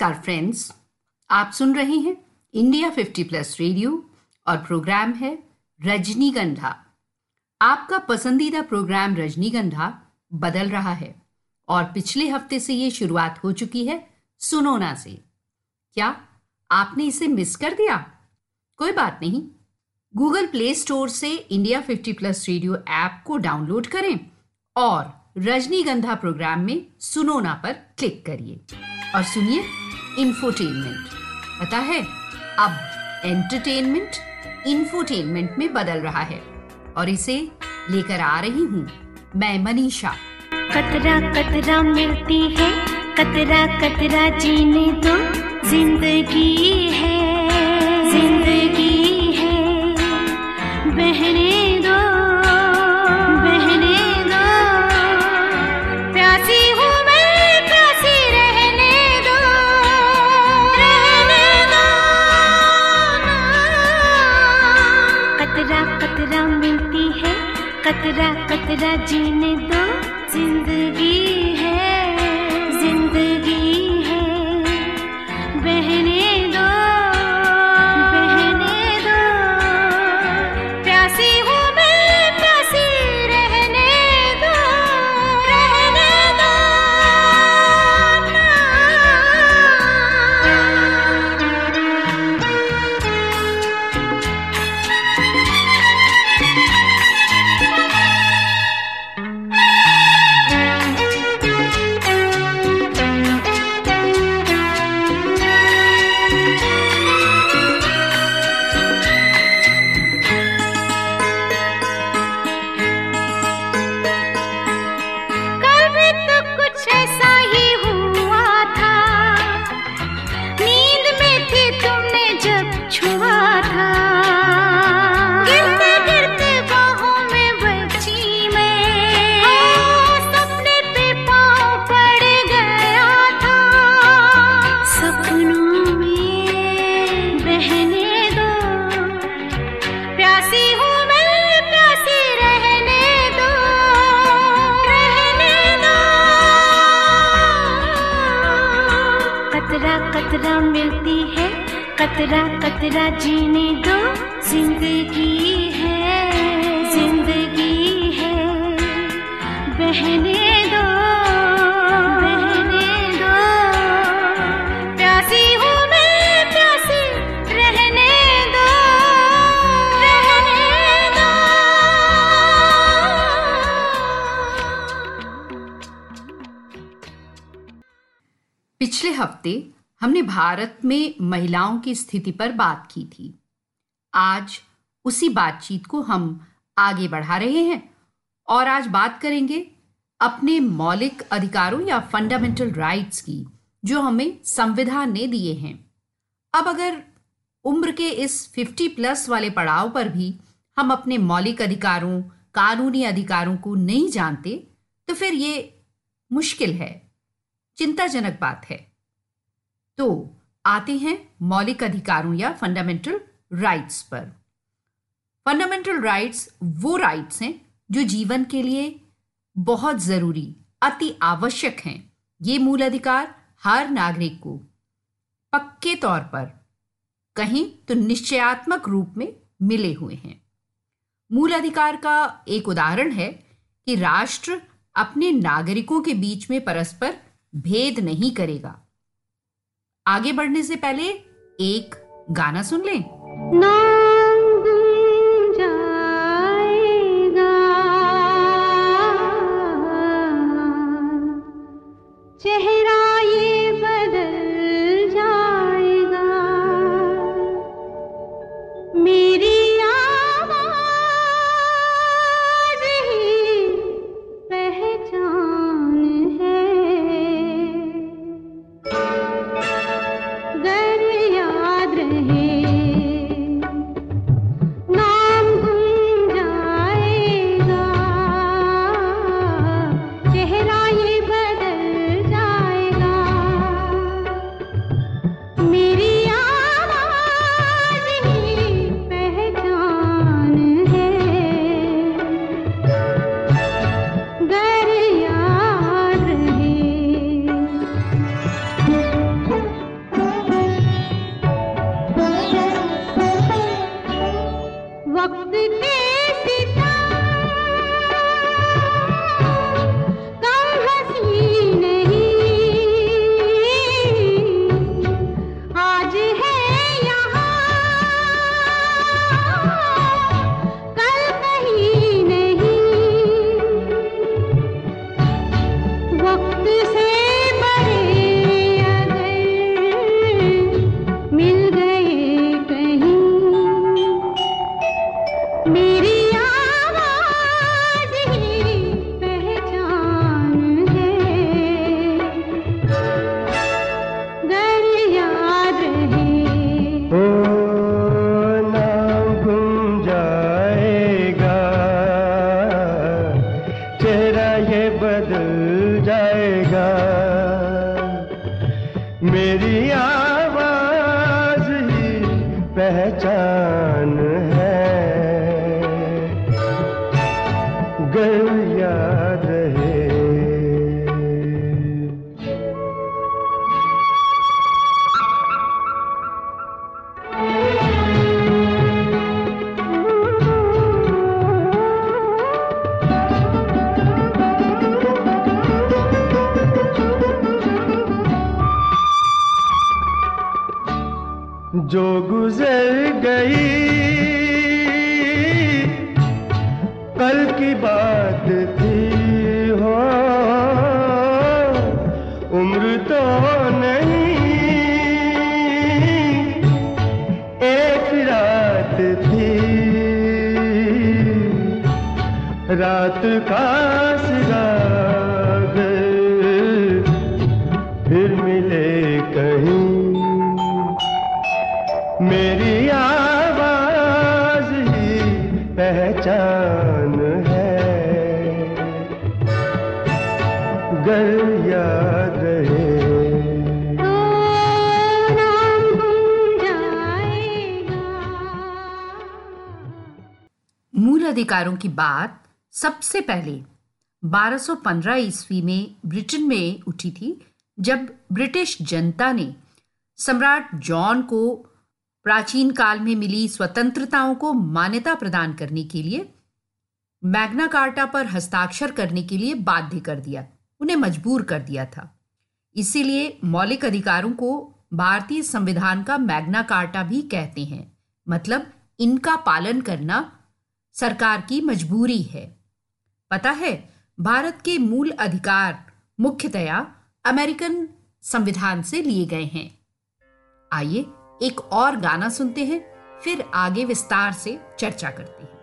नमस्कार फ्रेंड्स आप सुन रहे हैं इंडिया 50 प्लस रेडियो और प्रोग्राम है रजनीगंधा। आपका पसंदीदा प्रोग्राम रजनीगंधा बदल रहा है और पिछले हफ़्ते से ये शुरुआत हो चुकी है सुनोना से। क्या आपने इसे मिस कर दिया? कोई बात नहीं। गूगल प्ले स्टोर से इंडिया 50 प्लस रेडियो ऐप को डाउनलोड करें और रजनीगंधा प्रोग्राम में सुनोना पर क्लिक करिए। और सुनिए इंफोटेनमेंट पता है, अब एंटरटेनमेंट इंफोटेनमेंट में बदल रहा है और इसे लेकर आ रही हूँ मैं मनीषा। कतरा कतरा मिलती है, कतरा कतरा जीने दो, ज़िंदगी है ज़िंदगी है। बहने जीने दो ज़िंदगी ज़िंदगी। कतरा जीने दो, ज़िंदगी है ज़िंदगी है। बहने दो बहने दो। प्यासी हूँ मैं, प्यासी रहने दो रहने दो। पिछले हफ़्ते हमने भारत में महिलाओं की स्थिति पर बात की थी। आज उसी बातचीत को हम आगे बढ़ा रहे हैं और आज बात करेंगे अपने मौलिक अधिकारों या फंडामेंटल राइट्स की, जो हमें संविधान ने दिए हैं। अब अगर उम्र के इस 50 प्लस वाले पड़ाव पर भी हम अपने मौलिक अधिकारों, कानूनी अधिकारों को नहीं जानते तो फिर ये मुश्किल है, चिंताजनक बात है। तो आते हैं मौलिक अधिकारों या फंडामेंटल राइट्स पर। फंडामेंटल राइट्स वो राइट्स हैं जो जीवन के लिए बहुत ज़रूरी, अति आवश्यक हैं। ये मूल अधिकार हर नागरिक को पक्के तौर पर कहीं तो निश्चयात्मक रूप में मिले हुए हैं। मूल अधिकार का एक उदाहरण है कि राष्ट्र अपने नागरिकों के बीच में परस्पर भेद नहीं करेगा। आगे बढ़ने से पहले एक गाना सुन लें। नाम जो गुजर गई। कल की बात थी हो, उम्र तो नहीं। एक रात थी। रात का अधिकारों की बात सबसे पहले 1215 ईस्वी में ब्रिटेन में उठी थी, जब ब्रिटिश जनता ने सम्राट जॉन को प्राचीन काल में मिली स्वतंत्रताओं को मान्यता प्रदान करने के लिए, मैग्ना कार्टा पर हस्ताक्षर करने के लिए बाध्य कर दिया, उन्हें मजबूर कर दिया था। इसीलिए मौलिक अधिकारों को भारतीय संविधान का मैग्ना कार्टा भी कहते हैं मतलब इनका पालन करना सरकार की मजबूरी है। पता है, भारत के मूल अधिकार मुख्यतया अमेरिकन संविधान से लिए गए हैं। आइए एक और गाना सुनते हैं, फिर आगे विस्तार से चर्चा करते हैं।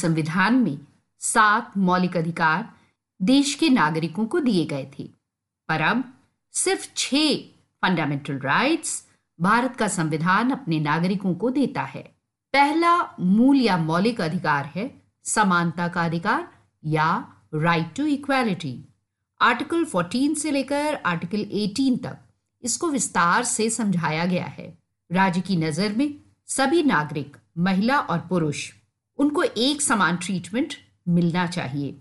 संविधान में सात मौलिक अधिकार देश के नागरिकों को दिए गए थे। पर अब सिर्फ़ छह फंडामेंटल राइट्स भारत का संविधान अपने नागरिकों को देता है। पहला मूल या मौलिक अधिकार है समानता का अधिकार या राइट टू इक्वालिटी आर्टिकल 14 से लेकर आर्टिकल 18 तक इसको विस्तार से समझाया गया है। राज्य की नज़र में सभी नागरिक, महिला और पुरुष उनको एक समान ट्रीटमेंट मिलना चाहिए।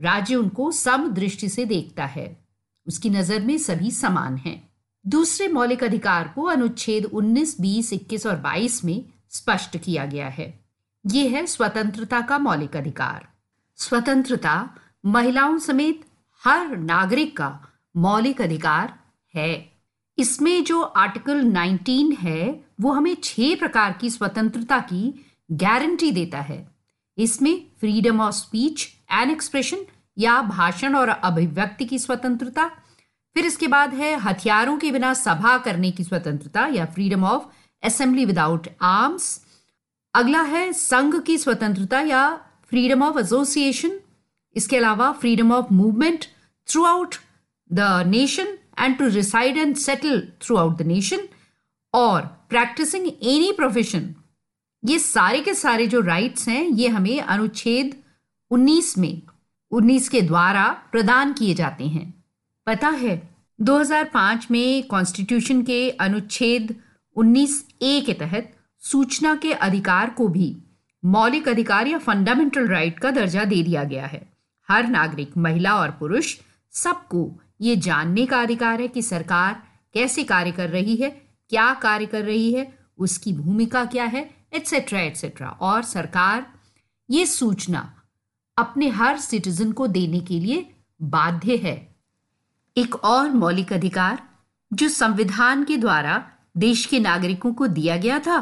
राज्य उनको सम दृष्टि से देखता है। उसकी नज़र में सभी समान हैं। दूसरे मौलिक अधिकार को अनुच्छेद 19, 20, 21 और 22 में स्पष्ट किया गया है। ये है स्वतंत्रता का मौलिक अधिकार। स्वतंत्रता महिलाओं समेत हर नागरिक का मौलिक अधिकार है। इसमें जो आर्टिकल 19 है वो हमें छह प्रकार की स्वतंत्रता की गारंटी देता है। इसमें freedom of speech and expression या भाषण और अभिव्यक्ति की स्वतंत्रता, फिर इसके बाद है हथियारों के बिना सभा करने की स्वतंत्रता या freedom of assembly without arms अगला है संघ की स्वतंत्रता या फ्रीडम ऑफ़ एसोसिएशन इसके अलावा freedom of movement throughout the nation and to reside and settle throughout the nation और प्रैक्टिसिंग एनी प्रोफेशन ये सारे के सारे जो राइट्स हैं, ये हमें अनुच्छेद 19 में 19 के द्वारा प्रदान किए जाते हैं। पता है 2005 में कॉन्स्टिट्यूशन के अनुच्छेद 19 ए के तहत सूचना के अधिकार को भी मौलिक अधिकार या फंडामेंटल राइट का दर्जा दे दिया गया है। हर नागरिक, महिला और पुरुष, सबको ये जानने का अधिकार है कि सरकार कैसे कार्य कर रही है, क्या कार्य कर रही है, उसकी भूमिका क्या है एटसेट्रा एटसेट्रा और सरकार ये सूचना अपने हर सिटीजन को देने के लिए बाध्य है। एक और मौलिक अधिकार जो संविधान के द्वारा देश के नागरिकों को दिया गया था,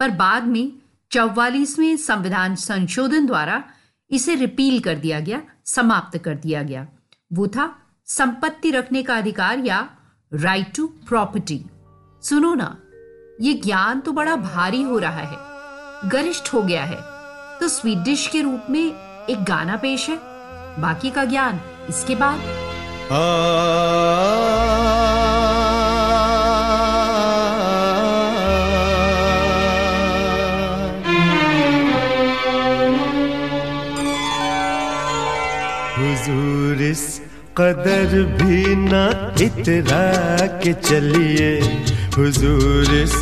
पर बाद में चौवालीसवें संविधान संशोधन द्वारा इसे रिपील कर दिया गया, समाप्त कर दिया गया। वो था संपत्ति रखने का अधिकार या राइट टू प्रॉपर्टी सुनो ना, ये ज्ञान तो बड़ा भारी हो रहा है। गरिष्ठ हो गया है तो स्वीट डिश के रूप में एक गाना पेश है बाकी का ज्ञान इसके बाद हुजूर इस कदर भी ना इतरा के चलिए हुजूर इस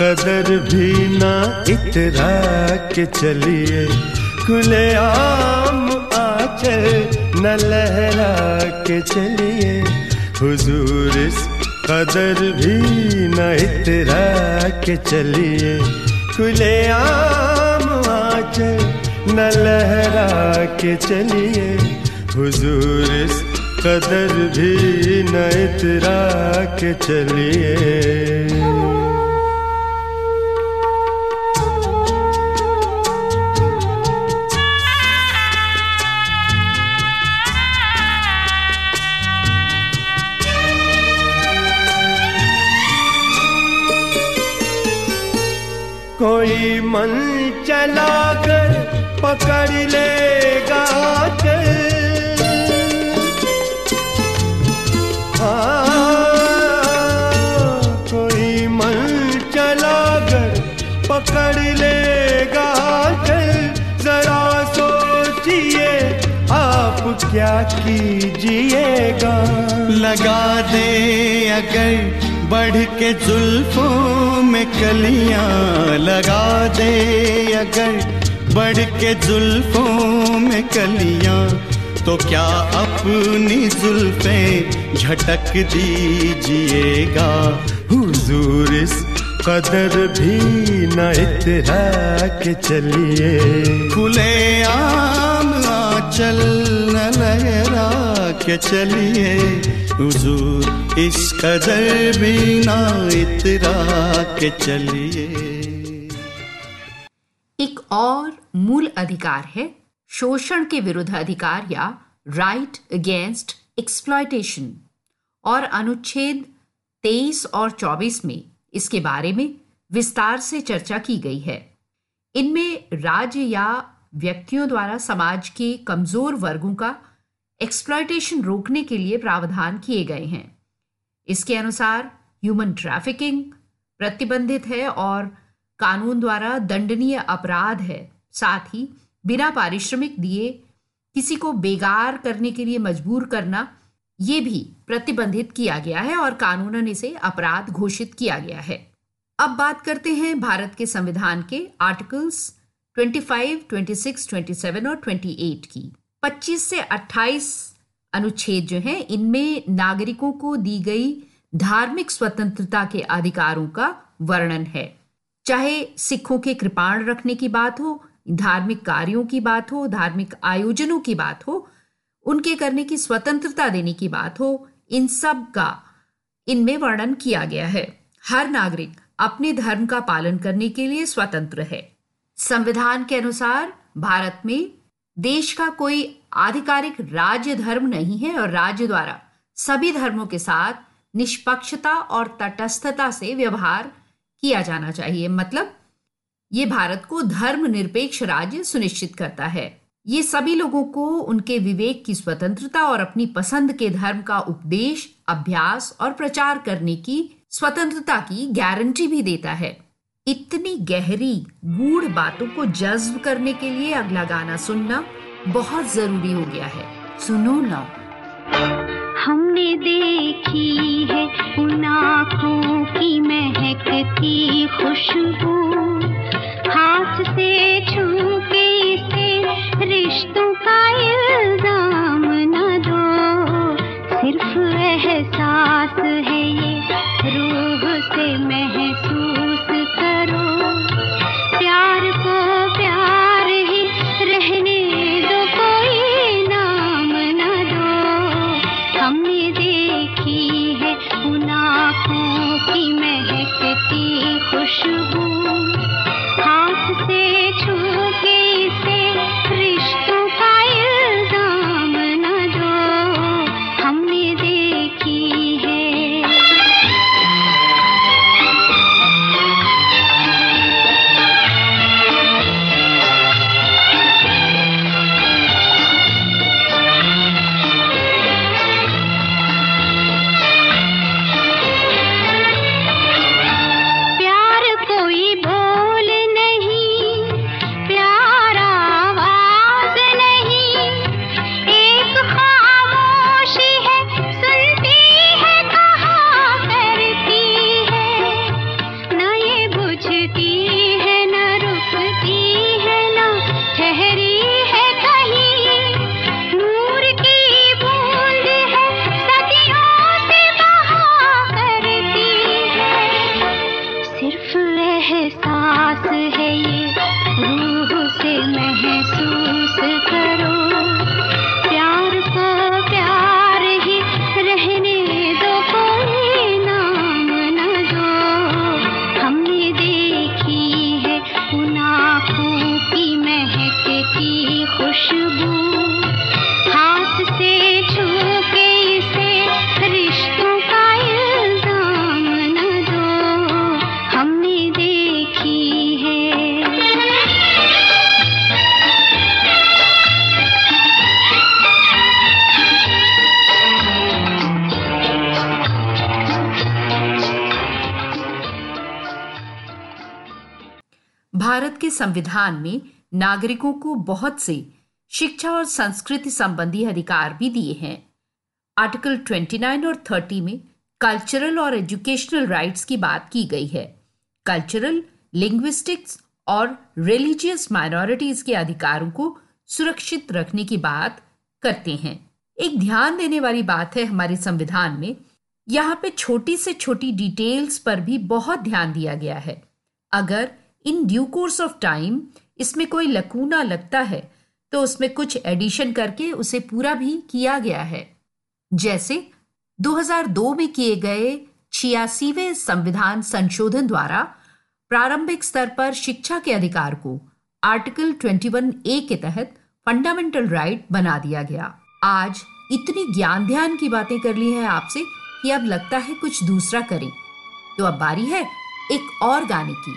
कदर भी ना इतरा के चलिए। खुले आम आचल न लहरा के चलिए। हुजूर इस कदर भी न इतरा के चलिए। खुले आम आचल न लहरा के चलिए। हुजूर इस कदर भी न इतरा के चलिए। मन चला कर पकड़ लेगा चल हाँ, कोई मन चला कर पकड़ लेगा चल जरा सोचिए आप क्या कीजिएगा? लगा दे अगर बढ़ के जुल्फों में कलियाँ लगा दे। अगर बढ़ के जुल्फों में कलियाँ तो क्या अपनी जुल्फे झटक दीजिएगा? हुजूर इस कदर भी न इतरा के चलिए। खुले आम आंचल न लहरा के चलिए हुजूर, इस कदर भी ना इतरा के चलिए। एक और मूल अधिकार है, शोषण के विरुद्ध अधिकार या राइट अगेंस्ट एक्सप्लॉयटेशन और अनुच्छेद 23 और 24 में इसके बारे में विस्तार से चर्चा की गई है। इनमें राज्य या व्यक्तियों द्वारा समाज के कमज़ोर वर्गों का एक्सप्लॉयटेशन रोकने के लिए प्रावधान किए गए हैं। इसके अनुसार ह्यूमन ट्रैफिकिंग प्रतिबंधित है और कानून द्वारा दंडनीय अपराध है। साथ ही बिना पारिश्रमिक दिए किसी को बेगार करने के लिए मजबूर करना ये भी प्रतिबंधित किया गया है और कानूनन इसे अपराध घोषित किया गया है। अब बात करते हैं भारत के संविधान के आर्टिकल्स 25, 26, 27 और 28 की। 25 से 28 अनुच्छेद जो हैं, इनमें नागरिकों को दी गई धार्मिक स्वतंत्रता के अधिकारों का वर्णन है। चाहे सिखों के कृपाण रखने की बात हो, धार्मिक कार्यों की बात हो, धार्मिक आयोजनों की बात हो, उनके करने की स्वतंत्रता देने की बात हो, इन सब का इनमें वर्णन किया गया है। हर नागरिक अपने धर्म का पालन करने के लिए स्वतंत्र है। संविधान के अनुसार भारत में देश का कोई आधिकारिक राज्य धर्म नहीं है और राज्य द्वारा सभी धर्मों के साथ निष्पक्षता और तटस्थता से व्यवहार किया जाना चाहिए। मतलब ये भारत को धर्म निरपेक्ष राज्य सुनिश्चित करता है। ये सभी लोगों को उनके विवेक की स्वतंत्रता और अपनी पसंद के धर्म का उपदेश, अभ्यास और प्रचार करने की स्वतंत्रता की गारंटी भी देता है। इतनी गहरी, गूढ़ बातों को जज्ब करने के लिए अगला गाना सुनना बहुत ज़रूरी हो गया है। सुनो ना। हमने देखी है उन आँखों की महकती खुशबू। हाथ से छू के इसे रिश्तों का इल्ज़ाम न दो। सिर्फ़ एहसास के संविधान में नागरिकों को बहुत से शिक्षा और संस्कृति संबंधी अधिकार भी दिए हैं। आर्टिकल 29 और 30 में कल्चरल और एजुकेशनल राइट्स की बात की गई है। कल्चरल, लिंग्विस्टिक्स और रिलीजियस माइनॉरिटीज के अधिकारों को सुरक्षित रखने की बात करते हैं। एक ध्यान देने वाली बात है हमारे संविधान में, यहाँ पे छोटी से छोटी डिटेल्स पर भी बहुत ध्यान दिया गया है। अगर in due course of time इसमें कोई लकूना लगता है तो उसमें कुछ एडिशन करके उसे पूरा भी किया गया है। जैसे 2002 में किए गए छियासीवें संविधान संशोधन द्वारा प्रारंभिक स्तर पर शिक्षा के अधिकार को आर्टिकल 21 ए के तहत फंडामेंटल राइट बना दिया गया। आज इतनी ज्ञान ध्यान की बातें कर ली है आपसे कि अब लगता है कुछ दूसरा करें। तो अब बारी है एक और गाने की।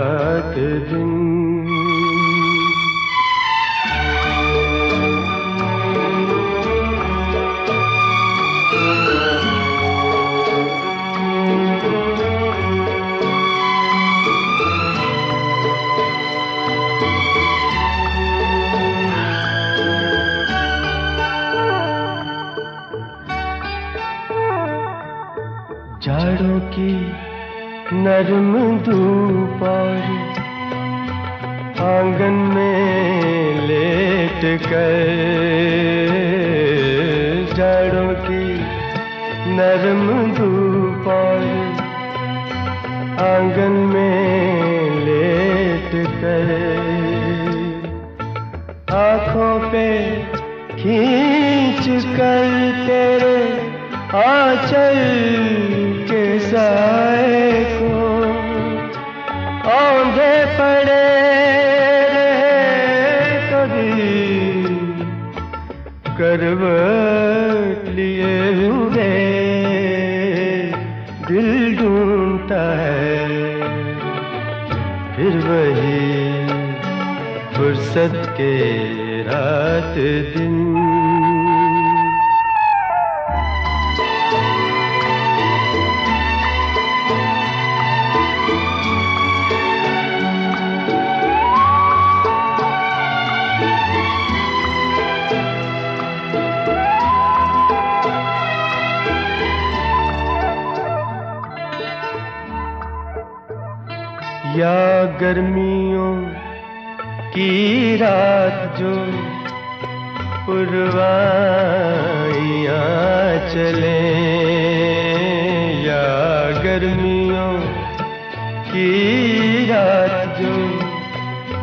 रात दिन। नरम धूप और आँगन में लेट कर जाड़ों की नरम धूप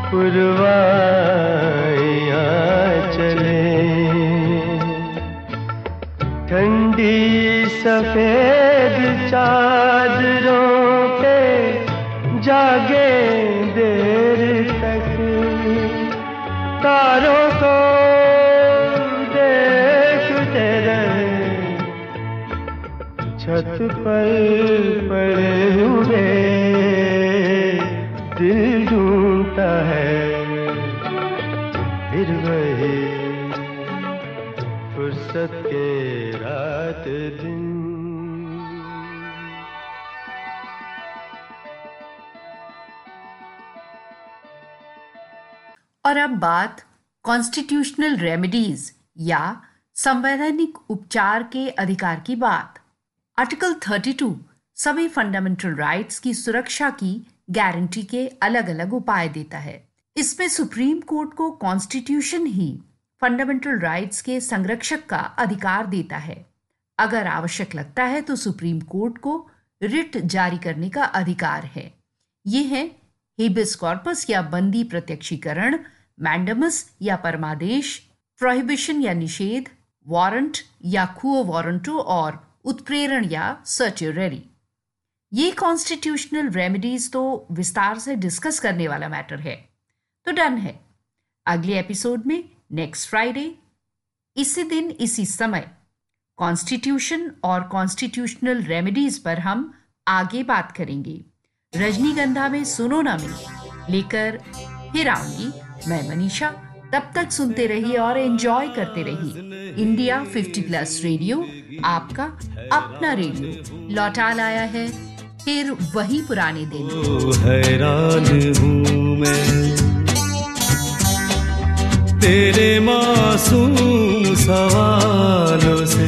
पुरवाइया बात कॉन्स्टिट्यूशनल रेमेडीज या संवैधानिक उपचार के अधिकार की बात। आर्टिकल 32 सभी फंडामेंटल राइट्स की सुरक्षा की गारंटी के अलग अलग उपाय देता है। इसमें सुप्रीम कोर्ट को कॉन्स्टिट्यूशन ही फंडामेंटल राइट्स के संरक्षक का अधिकार देता है। अगर आवश्यक लगता है तो सुप्रीम कोर्ट को रिट जारी करने का अधिकार है। ये है हेबिस कॉर्पस या बंदी प्रत्यक्षीकरण मैंडमस या परमादेश प्रोहिबिशन या निषेध वारंट या खुओ वारंटो और उत्प्रेरण या सर्चररी ये कॉन्स्टिट्यूशनल रेमेडीज तो विस्तार से डिस्कस करने वाला मैटर है। तो डन है। अगले एपिसोड में नेक्स्ट फ्राइडे इसी दिन, इसी समय कॉन्स्टिट्यूशन और कॉन्स्टिट्यूशनल रेमेडीज पर हम आगे बात करेंगे। रजनीगंधा में सुनो ना में लेकर फिर आऊँगी। मैं मनीषा, तब तक सुनते रहिए और एंजॉय करते रहिए। इंडिया 50 प्लस रेडियो, आपका अपना रेडियो। लौटा लाया है, फिर वही पुराने दिन। हैरान मैं। तेरे मासूम सवालों से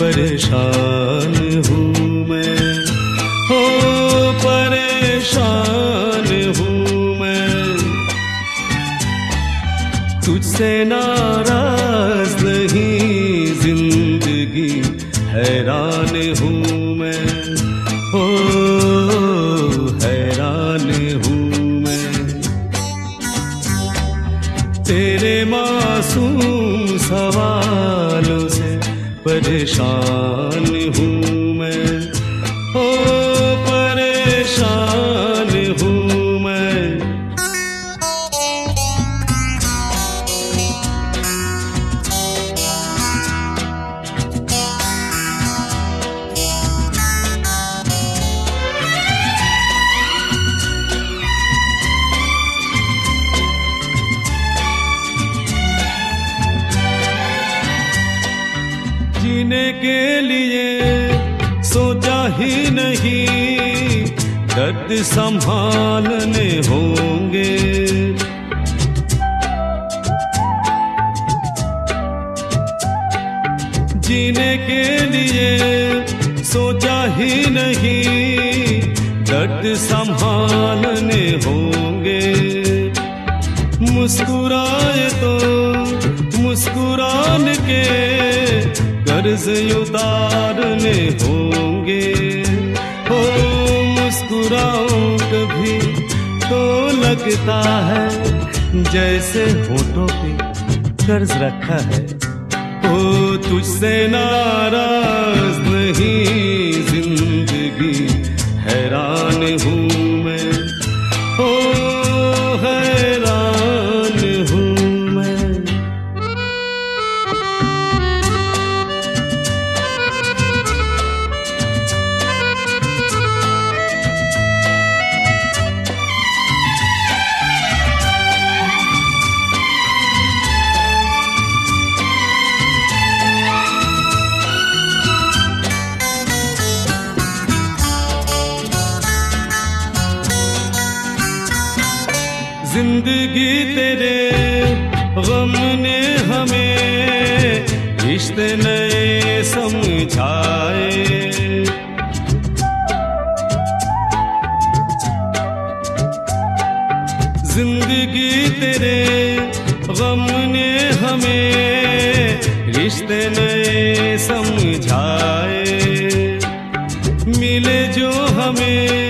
परेशान हूँ तुझसे नाराज़ नहीं ज़िंदगी, हैरान हूँ मैं। ओ, हैरान हूँ मैं। तेरे मासूम सवालों से परेशान हूँ मैं। दर्द संभालने होंगे। जीने के लिए सोचा ही नहीं, दर्द संभालने होंगे। मुस्कुराए तो मुस्कुराने के कर्ज उतारने होंगे। हो मुस्कुराओ कभी तो लगता है, जैसे होठों पे कर्ज रखा है। ओ, तुझसे नाराज़ नहीं, ज़िंदगी हैरान हूँ। तेरे गम ने हमें रिश्ते नए समझाए। ज़िंदगी तेरे गम ने हमें रिश्ते नए समझाए। मिले जो हमें